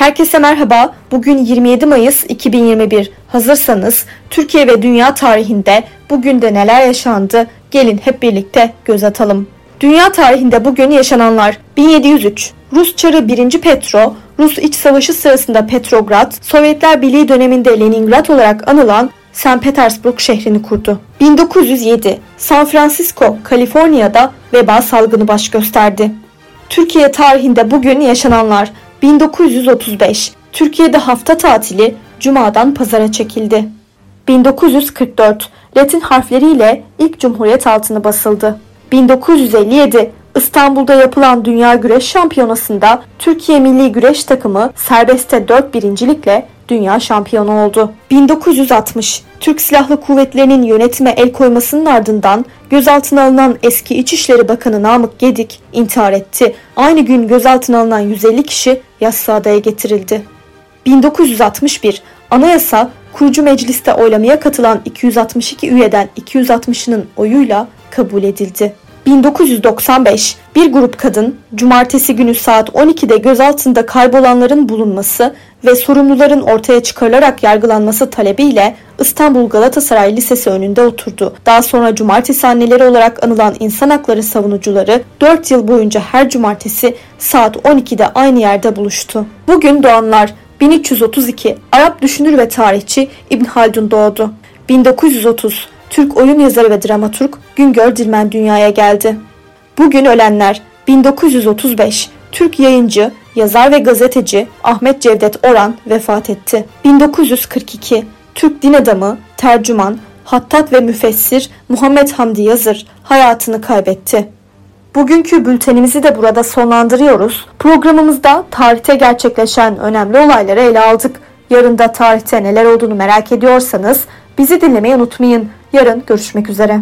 Herkese merhaba. Bugün 27 Mayıs 2021. Hazırsanız Türkiye ve dünya tarihinde bugün de neler yaşandı? Gelin hep birlikte göz atalım. Dünya tarihinde bugün yaşananlar 1703 Rus Çarı 1. Petro, Rus İç Savaşı sırasında Petrograd, Sovyetler Birliği döneminde Leningrad olarak anılan St. Petersburg şehrini kurdu. 1907 San Francisco, Kaliforniya'da veba salgını baş gösterdi. Türkiye tarihinde bugün yaşananlar 1935 Türkiye'de hafta tatili Cuma'dan pazara çekildi. 1944 Latin harfleriyle ilk Cumhuriyet altını basıldı. 1957 İstanbul'da yapılan Dünya Güreş Şampiyonası'nda Türkiye Milli Güreş Takımı serbestte 4 birincilikle dünya şampiyonu oldu. 1960 Türk Silahlı Kuvvetleri'nin yönetime el koymasının ardından gözaltına alınan eski İçişleri Bakanı Namık Gedik intihar etti. Aynı gün gözaltına alınan 150 kişi Yassıada'ya getirildi. 1961 Anayasa kurucu mecliste oylamaya katılan 262 üyeden 260'ının oyuyla kabul edildi. 1995 bir grup kadın cumartesi günü saat 12'de gözaltında kaybolanların bulunması ve sorumluların ortaya çıkarılarak yargılanması talebiyle İstanbul Galatasaray Lisesi önünde oturdu. Daha sonra cumartesi anneleri olarak anılan insan hakları savunucuları 4 yıl boyunca her cumartesi saat 12'de aynı yerde buluştu. Bugün doğanlar 1332 Arap düşünür ve tarihçi İbn Haldun doğdu. 1930 Türk oyun yazarı ve dramaturg Güngör Dilmen dünyaya geldi. Bugün ölenler 1935 Türk yayıncı, yazar ve gazeteci Ahmet Cevdet Oran vefat etti. 1942 Türk din adamı, tercüman, hattat ve müfessir Muhammed Hamdi Yazır hayatını kaybetti. Bugünkü bültenimizi de burada sonlandırıyoruz. Programımızda tarihte gerçekleşen önemli olayları ele aldık. Yarın da tarihte neler olduğunu merak ediyorsanız bizi dinlemeyi unutmayın. Yarın görüşmek üzere.